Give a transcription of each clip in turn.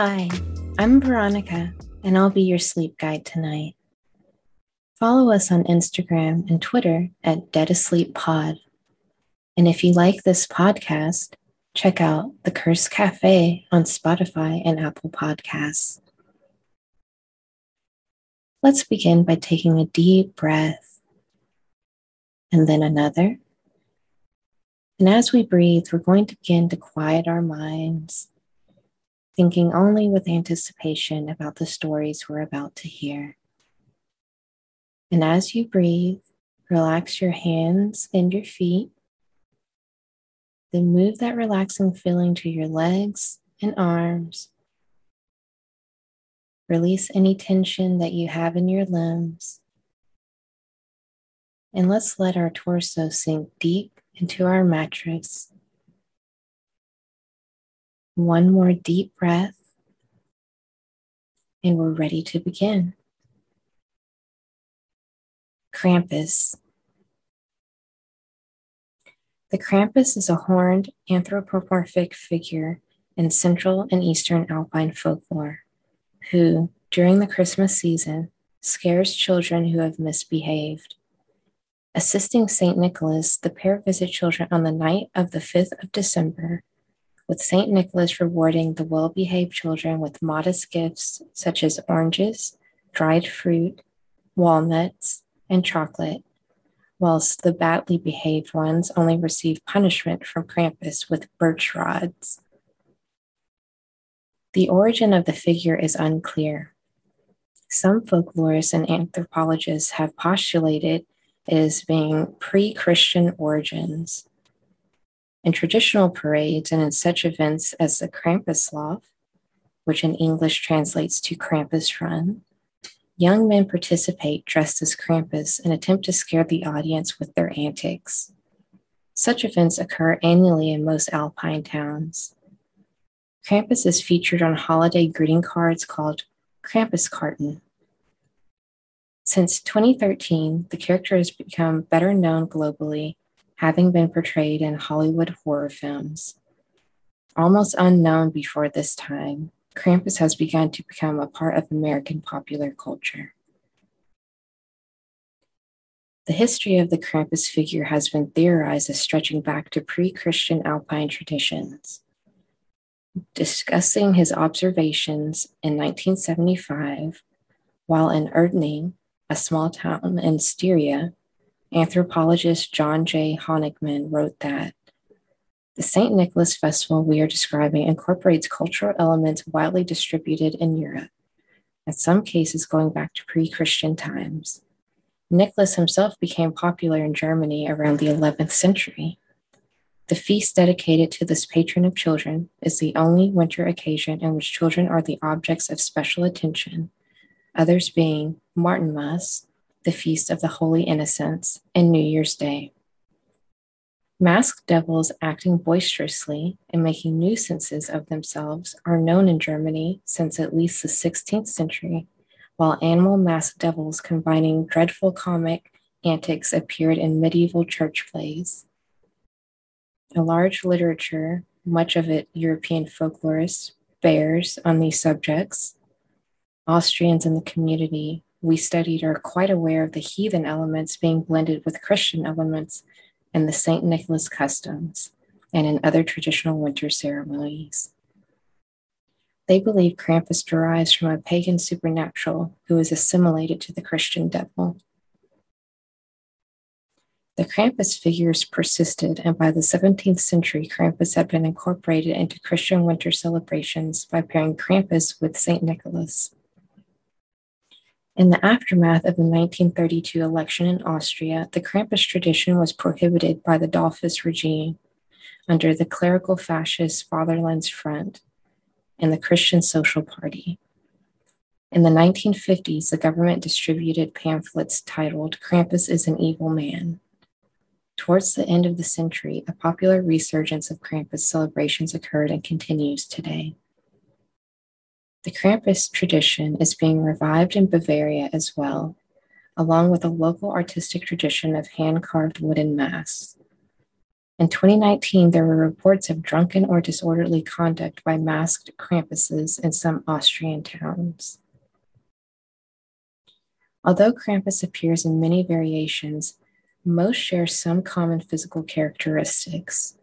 Hi, I'm Veronica, and I'll be your sleep guide tonight. Follow us on Instagram and Twitter at Dead Asleep Pod. And if you like this podcast, check out The Curse Cafe on Spotify and Apple Podcasts. Let's begin by taking a deep breath and then another. And as we breathe, we're going to begin to quiet our minds, thinking only with anticipation about the stories we're about to hear. And as you breathe, relax your hands and your feet. Then move that relaxing feeling to your legs and arms. Release any tension that you have in your limbs. And let's let our torso sink deep into our mattress. One more deep breath, and we're ready to begin. Krampus. The Krampus is a horned anthropomorphic figure in Central and Eastern Alpine folklore who, during the Christmas season, scares children who have misbehaved. Assisting St. Nicholas, the pair visit children on the night of the 5th of December, with St. Nicholas rewarding the well behaved children with modest gifts such as oranges, dried fruit, walnuts, and chocolate, whilst the badly behaved ones only receive punishment from Krampus with birch rods. The origin of the figure is unclear. Some folklorists and anthropologists have postulated it as being pre Christian origins. In traditional parades and in such events as the Krampuslauf, which in English translates to Krampus Run, Young men participate dressed as Krampus and attempt to scare the audience with their antics. Such events occur annually in most alpine towns. Krampus is featured on holiday greeting cards called Krampus Krampuskarten. Since 2013, the character has become better known globally, having been portrayed in Hollywood horror films. Almost unknown before this time, Krampus has begun to become a part of American popular culture. The history of the Krampus figure has been theorized as stretching back to pre Christian Alpine traditions. Discussing his observations in 1975 while in Irdning, a small town in Styria, anthropologist John J. Honigmann wrote that the St. Nicholas Festival we are describing incorporates cultural elements widely distributed in Europe, in some cases going back to pre Christian times. Nicholas himself became popular in Germany around the 11th century. The feast dedicated to this patron of children is the only winter occasion in which children are the objects of special attention, others being Martinmas, the Feast of the Holy Innocents, and New Year's Day. Masked devils acting boisterously and making nuisances of themselves are known in Germany since at least the 16th century, while animal masked devils combining dreadful comic antics appeared in medieval church plays. A large literature, much of it European folklorists, bears on these subjects. Austrians in the community we studied are quite aware of the heathen elements being blended with Christian elements in the St. Nicholas customs and in other traditional winter ceremonies. They believe Krampus derives from a pagan supernatural who is assimilated to the Christian devil. The Krampus figures persisted, and by the 17th century, Krampus had been incorporated into Christian winter celebrations by pairing Krampus with St. Nicholas. In the aftermath of the 1932 election in Austria, the Krampus tradition was prohibited by the Dollfuss regime under the clerical fascist Fatherlands Front and the Christian Social Party. In the 1950s, the government distributed pamphlets titled Krampus is an Evil Man. Towards the end of the century, a popular resurgence of Krampus celebrations occurred and continues today. The Krampus tradition is being revived in Bavaria as well, along with a local artistic tradition of hand carved wooden masks. In 2019, there were reports of drunken or disorderly conduct by masked Krampuses in some Austrian towns. Although Krampus appears in many variations, most share some common physical characteristics.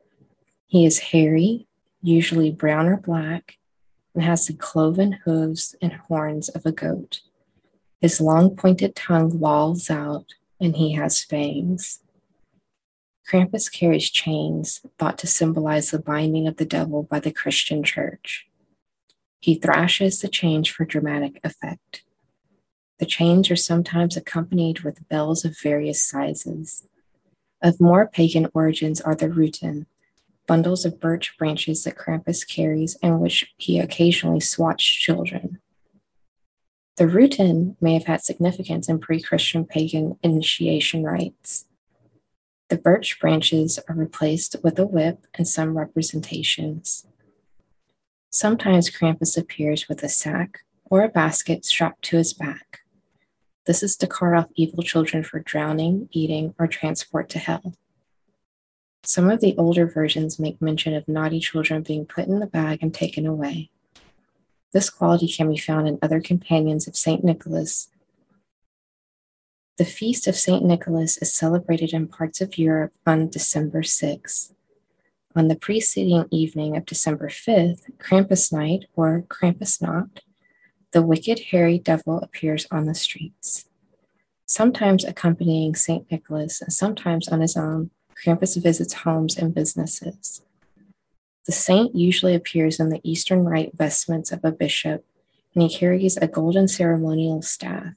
He is hairy, usually brown or black, and has the cloven hooves and horns of a goat. His long pointed tongue lolls out, and he has fangs. Krampus carries chains, thought to symbolize the binding of the devil by the Christian church. He thrashes the chains for dramatic effect. The chains are sometimes accompanied with bells of various sizes. Of more pagan origins are the ruten, bundles of birch branches that Krampus carries and which he occasionally swats children. The ruten may have had significance in pre Christian pagan initiation rites. The birch branches are replaced with a whip in some representations. Sometimes Krampus appears with a sack or a basket strapped to his back. This is to cart off evil children for drowning, eating, or transport to hell. Some of the older versions make mention of naughty children being put in the bag and taken away. This quality can be found in other companions of St. Nicholas. The feast of St. Nicholas is celebrated in parts of Europe on December 6. On the preceding evening of December 5th, Krampus night or Krampusnacht, the wicked hairy devil appears on the streets. Sometimes accompanying St. Nicholas and sometimes on his own, Krampus visits homes and businesses. The saint usually appears in the Eastern Rite vestments of a bishop, and he carries a golden ceremonial staff.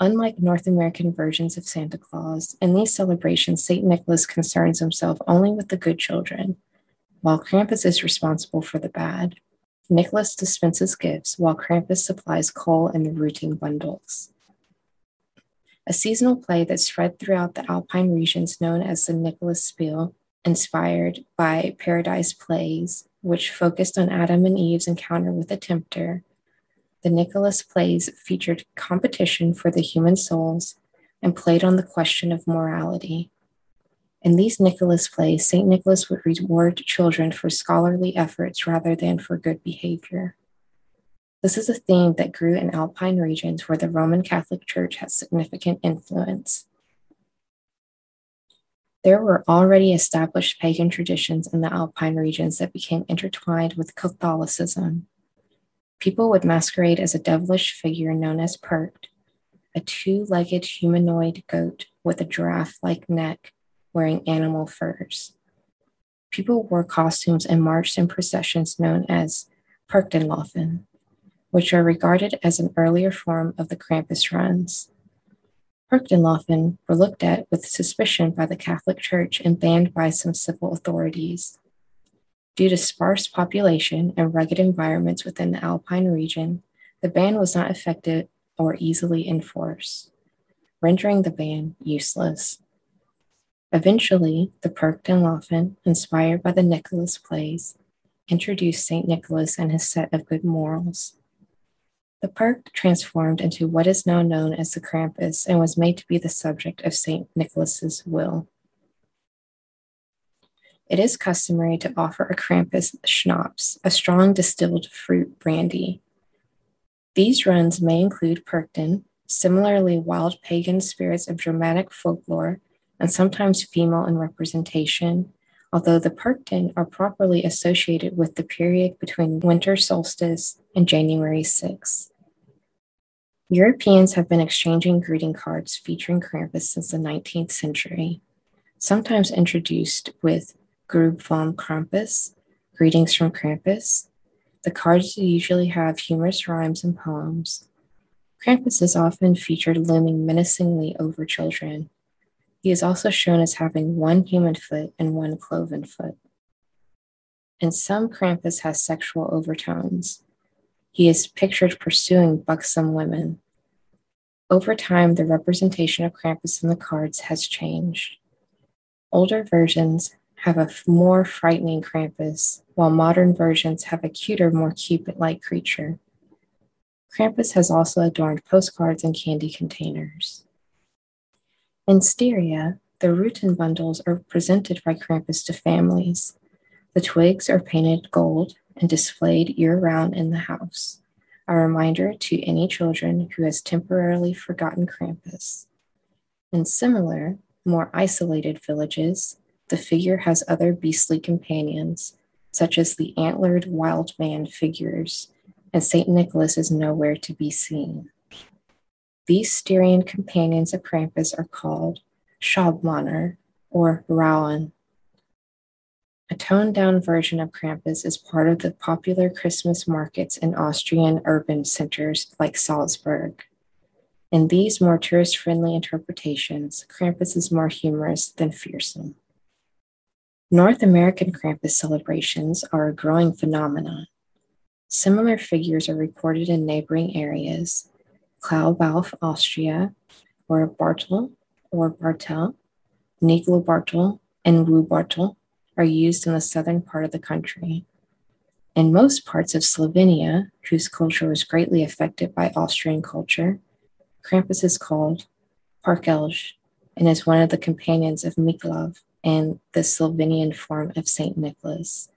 Unlike North American versions of Santa Claus, in these celebrations, St. Nicholas concerns himself only with the good children, while Krampus is responsible for the bad. Nicholas dispenses gifts while Krampus supplies coal and the ruten bundles. A seasonal play that spread throughout the Alpine regions known as the Nicholas Spiel, inspired by Paradise Plays, which focused on Adam and Eve's encounter with the tempter. The Nicholas plays featured competition for the human souls and played on the question of morality. In these Nicholas plays, St. Nicholas would reward children for scholarly efforts rather than for good behavior. This is a theme that grew in Alpine regions where the Roman Catholic Church has significant influence. There were already established pagan traditions in the Alpine regions that became intertwined with Catholicism. People would masquerade as a devilish figure known as Percht, a two legged humanoid goat with a giraffe like neck wearing animal furs. People wore costumes and marched in processions known as Perchtenlaufen, which are regarded as an earlier form of the Krampus runs. Perchtenlaufen were looked at with suspicion by the Catholic Church and banned by some civil authorities. Due to sparse population and rugged environments within the Alpine region, the ban was not effective or easily enforced, rendering the ban useless. Eventually, the Perchtenlaufen, inspired by the Nicholas plays, introduced St. Nicholas and his set of good morals. The Percht transformed into what is now known as the Krampus and was made to be the subject of St. Nicholas's will. It is customary to offer a Krampus schnapps, a strong distilled fruit brandy. These runs may include Perchten, similarly wild pagan spirits of dramatic folklore and sometimes female in representation, although the Perchten are properly associated with the period between winter solstice and January 6. Europeans have been exchanging greeting cards featuring Krampus since the 19th century, sometimes introduced with Gruß vom Krampus, greetings from Krampus. The cards usually have humorous rhymes and poems. Krampus is often featured looming menacingly over children, he is also shown as having one human foot and one cloven foot. In some, Krampus has sexual overtones. He is pictured pursuing buxom women. Over time, the representation of Krampus in the cards has changed. Older versions have a more frightening Krampus, while modern versions have a cuter, more Cupid like creature. Krampus has also adorned postcards and candy containers. In Styria, the Ruten bundles are presented by Krampus to families. The twigs are painted gold and displayed year round in the house, a reminder to any children who has temporarily forgotten Krampus. In similar, more isolated villages, the figure has other beastly companions, such as the antlered wild man figures, and St. Nicholas is nowhere to be seen. These Styrian companions of Krampus are called Schaubmanner or Rowan. A toned down version of Krampus is part of the popular Christmas markets in Austrian urban centers like Salzburg. In these more tourist friendly interpretations, Krampus is more humorous than fearsome. North American Krampus celebrations are a growing phenomenon. Similar figures are reported in neighboring areas, Klaubauf, Austria, or Bartel or Bartel, Niglo Bartel, and Wu Bartel are used in the southern part of the country. In most parts of Slovenia, whose culture was greatly affected by Austrian culture, Krampus is called Parkelj and is one of the companions of Miklav and the Slovenian form of St. Nicholas.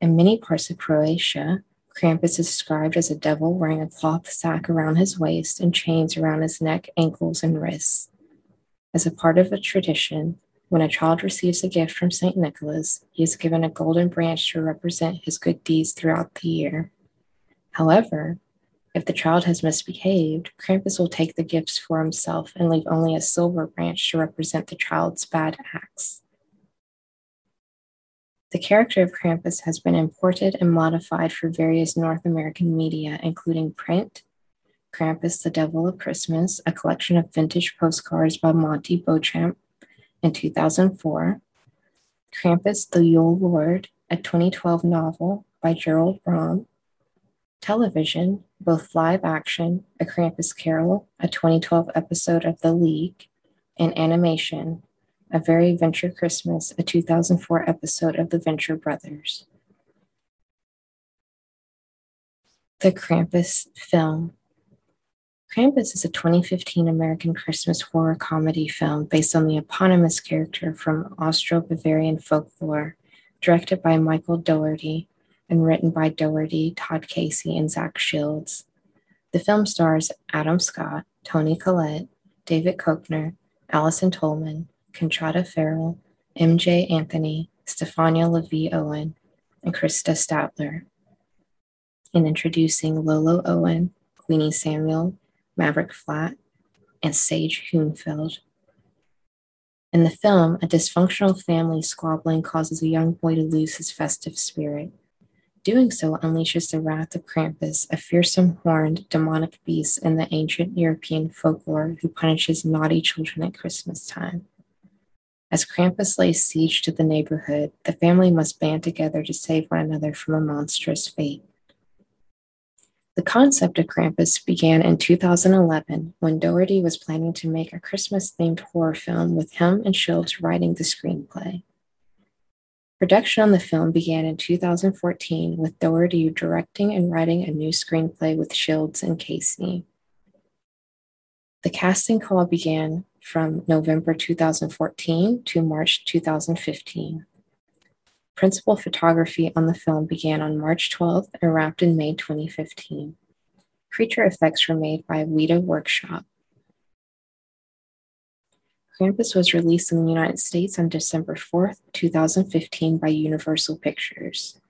In many parts of Croatia, Krampus is described as a devil wearing a cloth sack around his waist and chains around his neck, ankles, and wrists. As a part of a tradition, when a child receives a gift from St. Nicholas, he is given a golden branch to represent his good deeds throughout the year. However, if the child has misbehaved, Krampus will take the gifts for himself and leave only a silver branch to represent the child's bad acts. The character of Krampus has been imported and modified for various North American media, including print, Krampus, the Devil of Christmas, a collection of vintage postcards by Monty Beauchamp in 2004, Krampus, the Yule Lord, a 2012 novel by Gerald Brom, television, both live action, A Krampus Carol, a 2012 episode of The League, and animation, A Very Venture Christmas, a 2004 episode of The Venture Brothers. The Krampus film. Krampus is a 2015 American Christmas horror comedy film based on the eponymous character from Austro Bavarian folklore, directed by Michael Dougherty and written by Dougherty, Todd Casey, and Zach Shields. The film stars Adam Scott, Toni Collette, David Koechner, Allison Tolman, Conchata Ferrell, MJ Anthony, Stefania LaVie Owen, and Krista Stadler. In introducing Lolo Owen, Queenie Samuel, Maverick Flatt, and Sage Hunefeld. In the film, a dysfunctional family squabbling causes a young boy to lose his festive spirit. Doing so unleashes the wrath of Krampus, a fearsome horned demonic beast in the ancient European folklore who punishes naughty children at Christmas time. As Krampus lays siege to the neighborhood, the family must band together to save one another from a monstrous fate. The concept of Krampus began in 2011 when Dougherty was planning to make a Christmas themed horror film with him and Shields writing the screenplay. Production on the film began in 2014 with Dougherty directing and writing a new screenplay with Shields and Casey. The casting call began from November 2014 to March 2015. Principal photography on the film began on March 12th and wrapped in May 2015. Creature effects were made by Weta Workshop. Krampus was released in the United States on December 4th, 2015 by Universal Pictures.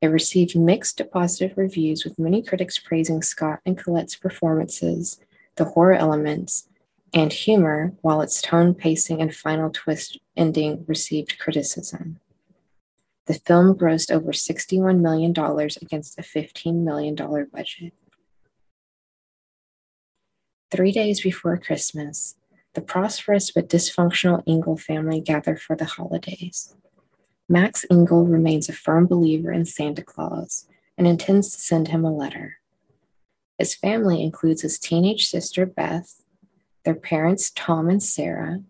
It received mixed to positive reviews, with many critics praising Scott and Collette's performances, the horror elements, and humor, while its tone, pacing, and final twist ending received criticism. The film grossed over $61 million against a $15 million budget. Three days before Christmas, the prosperous but dysfunctional Engel family gather for the holidays. Max Engel remains a firm believer in Santa Claus and intends to send him a letter. His family includes his teenage sister Beth, their parents Tom and Sarah,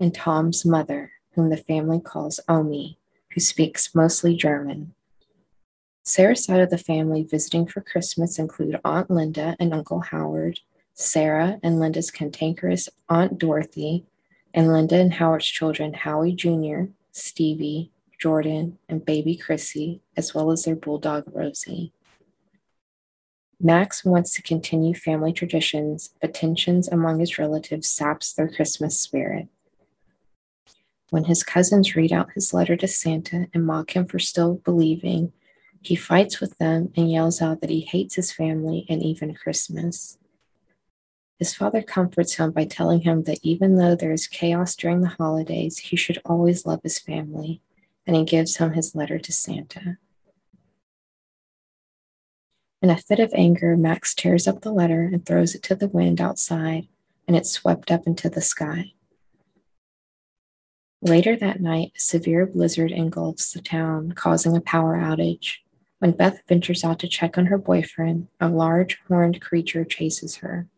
and Tom's mother, whom the family calls Omi, who speaks mostly German. Sarah's side of the family visiting for Christmas include Aunt Linda and Uncle Howard, Sarah and Linda's cantankerous Aunt Dorothy, and Linda and Howard's children, Howie Jr., Stevie, Jordan, and baby Chrissy, as well as their bulldog Rosie. Max wants to continue family traditions, but tensions among his relatives saps their Christmas spirit. When his cousins read out his letter to Santa and mock him for still believing, he fights with them and yells out that he hates his family and even Christmas. His father comforts him by telling him that even though there is chaos during the holidays, he should always love his family, and he gives him his letter to Santa. In a fit of anger, Max tears up the letter and throws it to the wind outside, and it's swept up into the sky. Later that night, a severe blizzard engulfs the town, causing a power outage. When Beth ventures out to check on her boyfriend, a large horned creature chases her.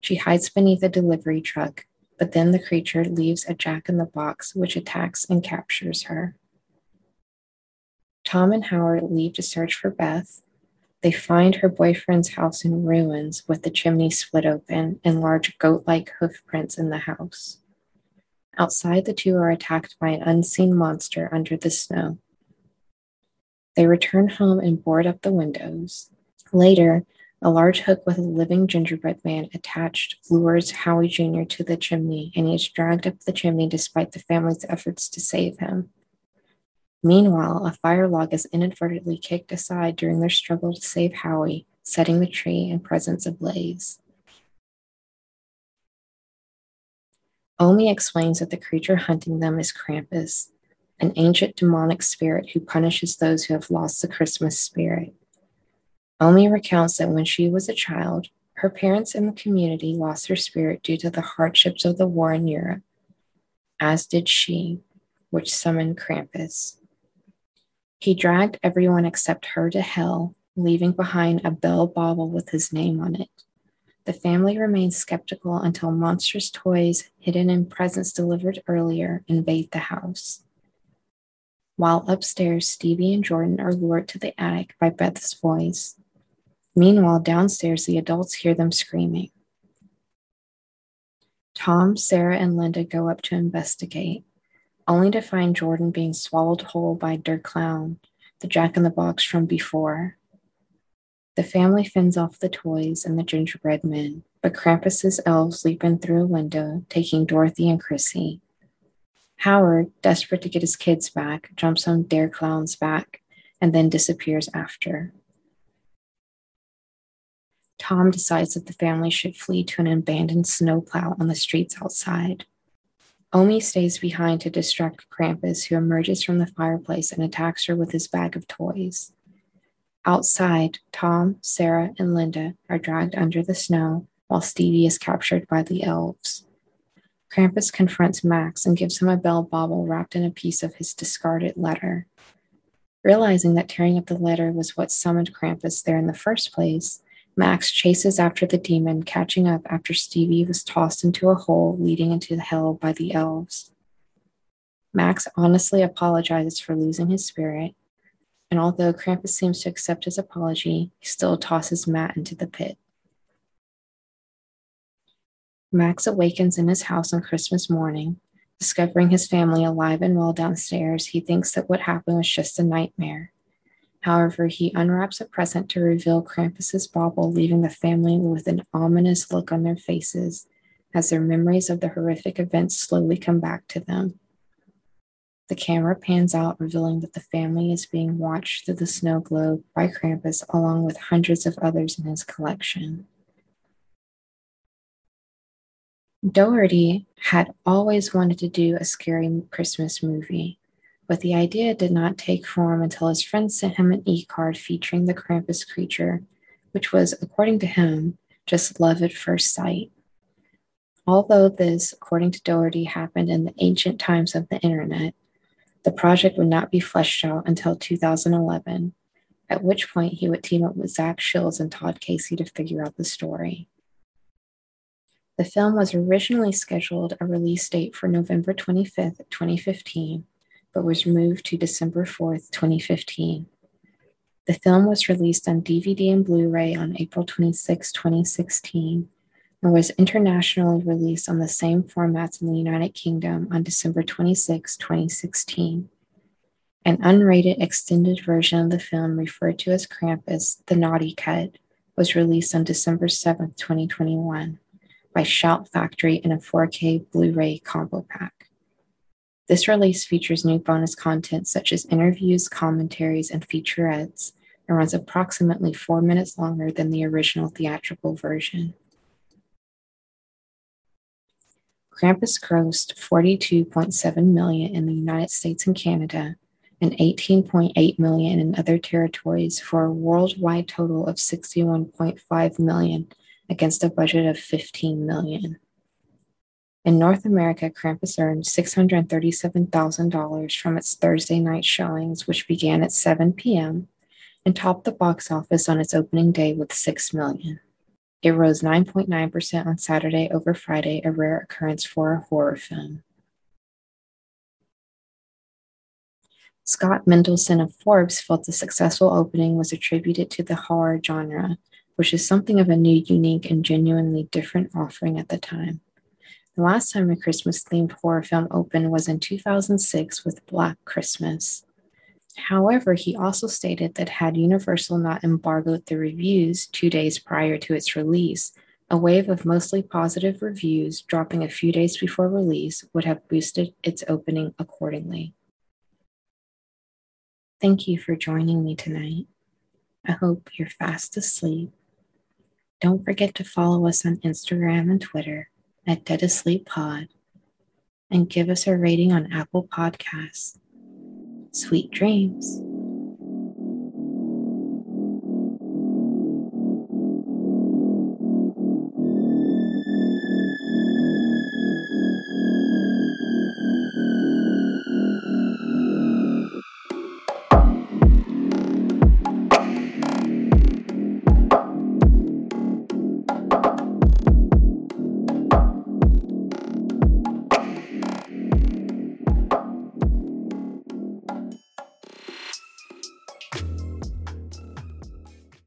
She hides beneath a delivery truck, but then the creature leaves a jack in the box, which attacks and captures her. Tom and Howard leave to search for Beth. They find her boyfriend's house in ruins with the chimney split open and large goat like hoof prints in the house. Outside, the two are attacked by an unseen monster under the snow. They return home and board up the windows. Later, a large hook with a living gingerbread man attached lures Howie Jr. to the chimney, and he is dragged up the chimney despite the family's efforts to save him. Meanwhile, a fire log is inadvertently kicked aside during their struggle to save Howie, setting the tree and presents ablaze. Omi explains that the creature hunting them is Krampus, an ancient demonic spirit who punishes those who have lost the Christmas spirit. Omi recounts that when she was a child, her parents and the community lost their spirit due to the hardships of the war in Europe, as did she, which summoned Krampus. He dragged everyone except her to hell, leaving behind a bell bauble with his name on it. The family remains skeptical until monstrous toys hidden in presents delivered earlier invade the house. While upstairs, Stevie and Jordan are lured to the attic by Beth's voice. Meanwhile, downstairs, the adults hear them screaming. Tom, Sarah, and Linda go up to investigate, only to find Jordan being swallowed whole by Der Clown, the jack in the box from before. The family fends off the toys and the gingerbread men, but Krampus's elves leap in through a window, taking Dorothy and Chrissy. Howard, desperate to get his kids back, jumps on Der Clown's back and then disappears after. Tom decides that the family should flee to an abandoned snowplow on the streets outside. Omi stays behind to distract Krampus, who emerges from the fireplace and attacks her with his bag of toys. Outside, Tom, Sarah, and Linda are dragged under the snow while Stevie is captured by the elves. Krampus confronts Max and gives him a bell bauble wrapped in a piece of his discarded letter. Realizing that tearing up the letter was what summoned Krampus there in the first place, Max chases after the demon, catching up after Stevie was tossed into a hole leading into the hell by the elves. Max honestly apologizes for losing his spirit, and although Krampus seems to accept his apology, he still tosses Matt into the pit. Max awakens in his house on Christmas morning. Discovering his family alive and well downstairs, he thinks that what happened was just a nightmare. However, he unwraps a present to reveal Krampus's bauble, leaving the family with an ominous look on their faces as their memories of the horrific events slowly come back to them. The camera pans out, revealing that the family is being watched through the snow globe by Krampus, along with hundreds of others in his collection. Dougherty had always wanted to do a scary Christmas movie but the idea did not take form until his friend sent him an e card featuring the Krampus creature, which was, according to him, just love at first sight. Although this, according to Dougherty, happened in the ancient times of the internet, the project would not be fleshed out until 2011, at which point he would team up with Zach Shields and Todd Casey to figure out the story. The film was originally scheduled a release date for November 25th, 2015, but was moved to December 4th, 2015. The film was released on DVD and Blu ray on April 26, 2016, and was internationally released on the same formats in the United Kingdom on December 26, 2016. An unrated extended version of the film, referred to as Krampus, the Naughty Cut, was released on December 7, 2021, by Shout Factory in a 4K Blu ray combo pack. This release features new bonus content such as interviews, commentaries, and featurettes, and runs approximately four minutes longer than the original theatrical version. Krampus grossed 42.7 million in the United States and Canada and 18.8 million in other territories for a worldwide total of 61.5 million against a budget of 15 million. In North America, Krampus earned $637,000 from its Thursday night showings, which began at 7 p.m., and topped the box office on its opening day with 6 million. It rose 9.9% on Saturday over Friday, a rare occurrence for a horror film. Scott Mendelson of Forbes felt the successful opening was attributed to the horror genre, which is something of a new, unique, and genuinely different offering at the time. The last time a Christmas themed horror film opened was in 2006 with Black Christmas. However, he also stated that had Universal not embargoed the reviews two days prior to its release, a wave of mostly positive reviews dropping a few days before release would have boosted its opening accordingly. Thank you for joining me tonight. I hope you're fast asleep. Don't forget to follow us on Instagram and Twitter at Dead Asleep Pod and give us a rating on Apple Podcasts. Sweet dreams.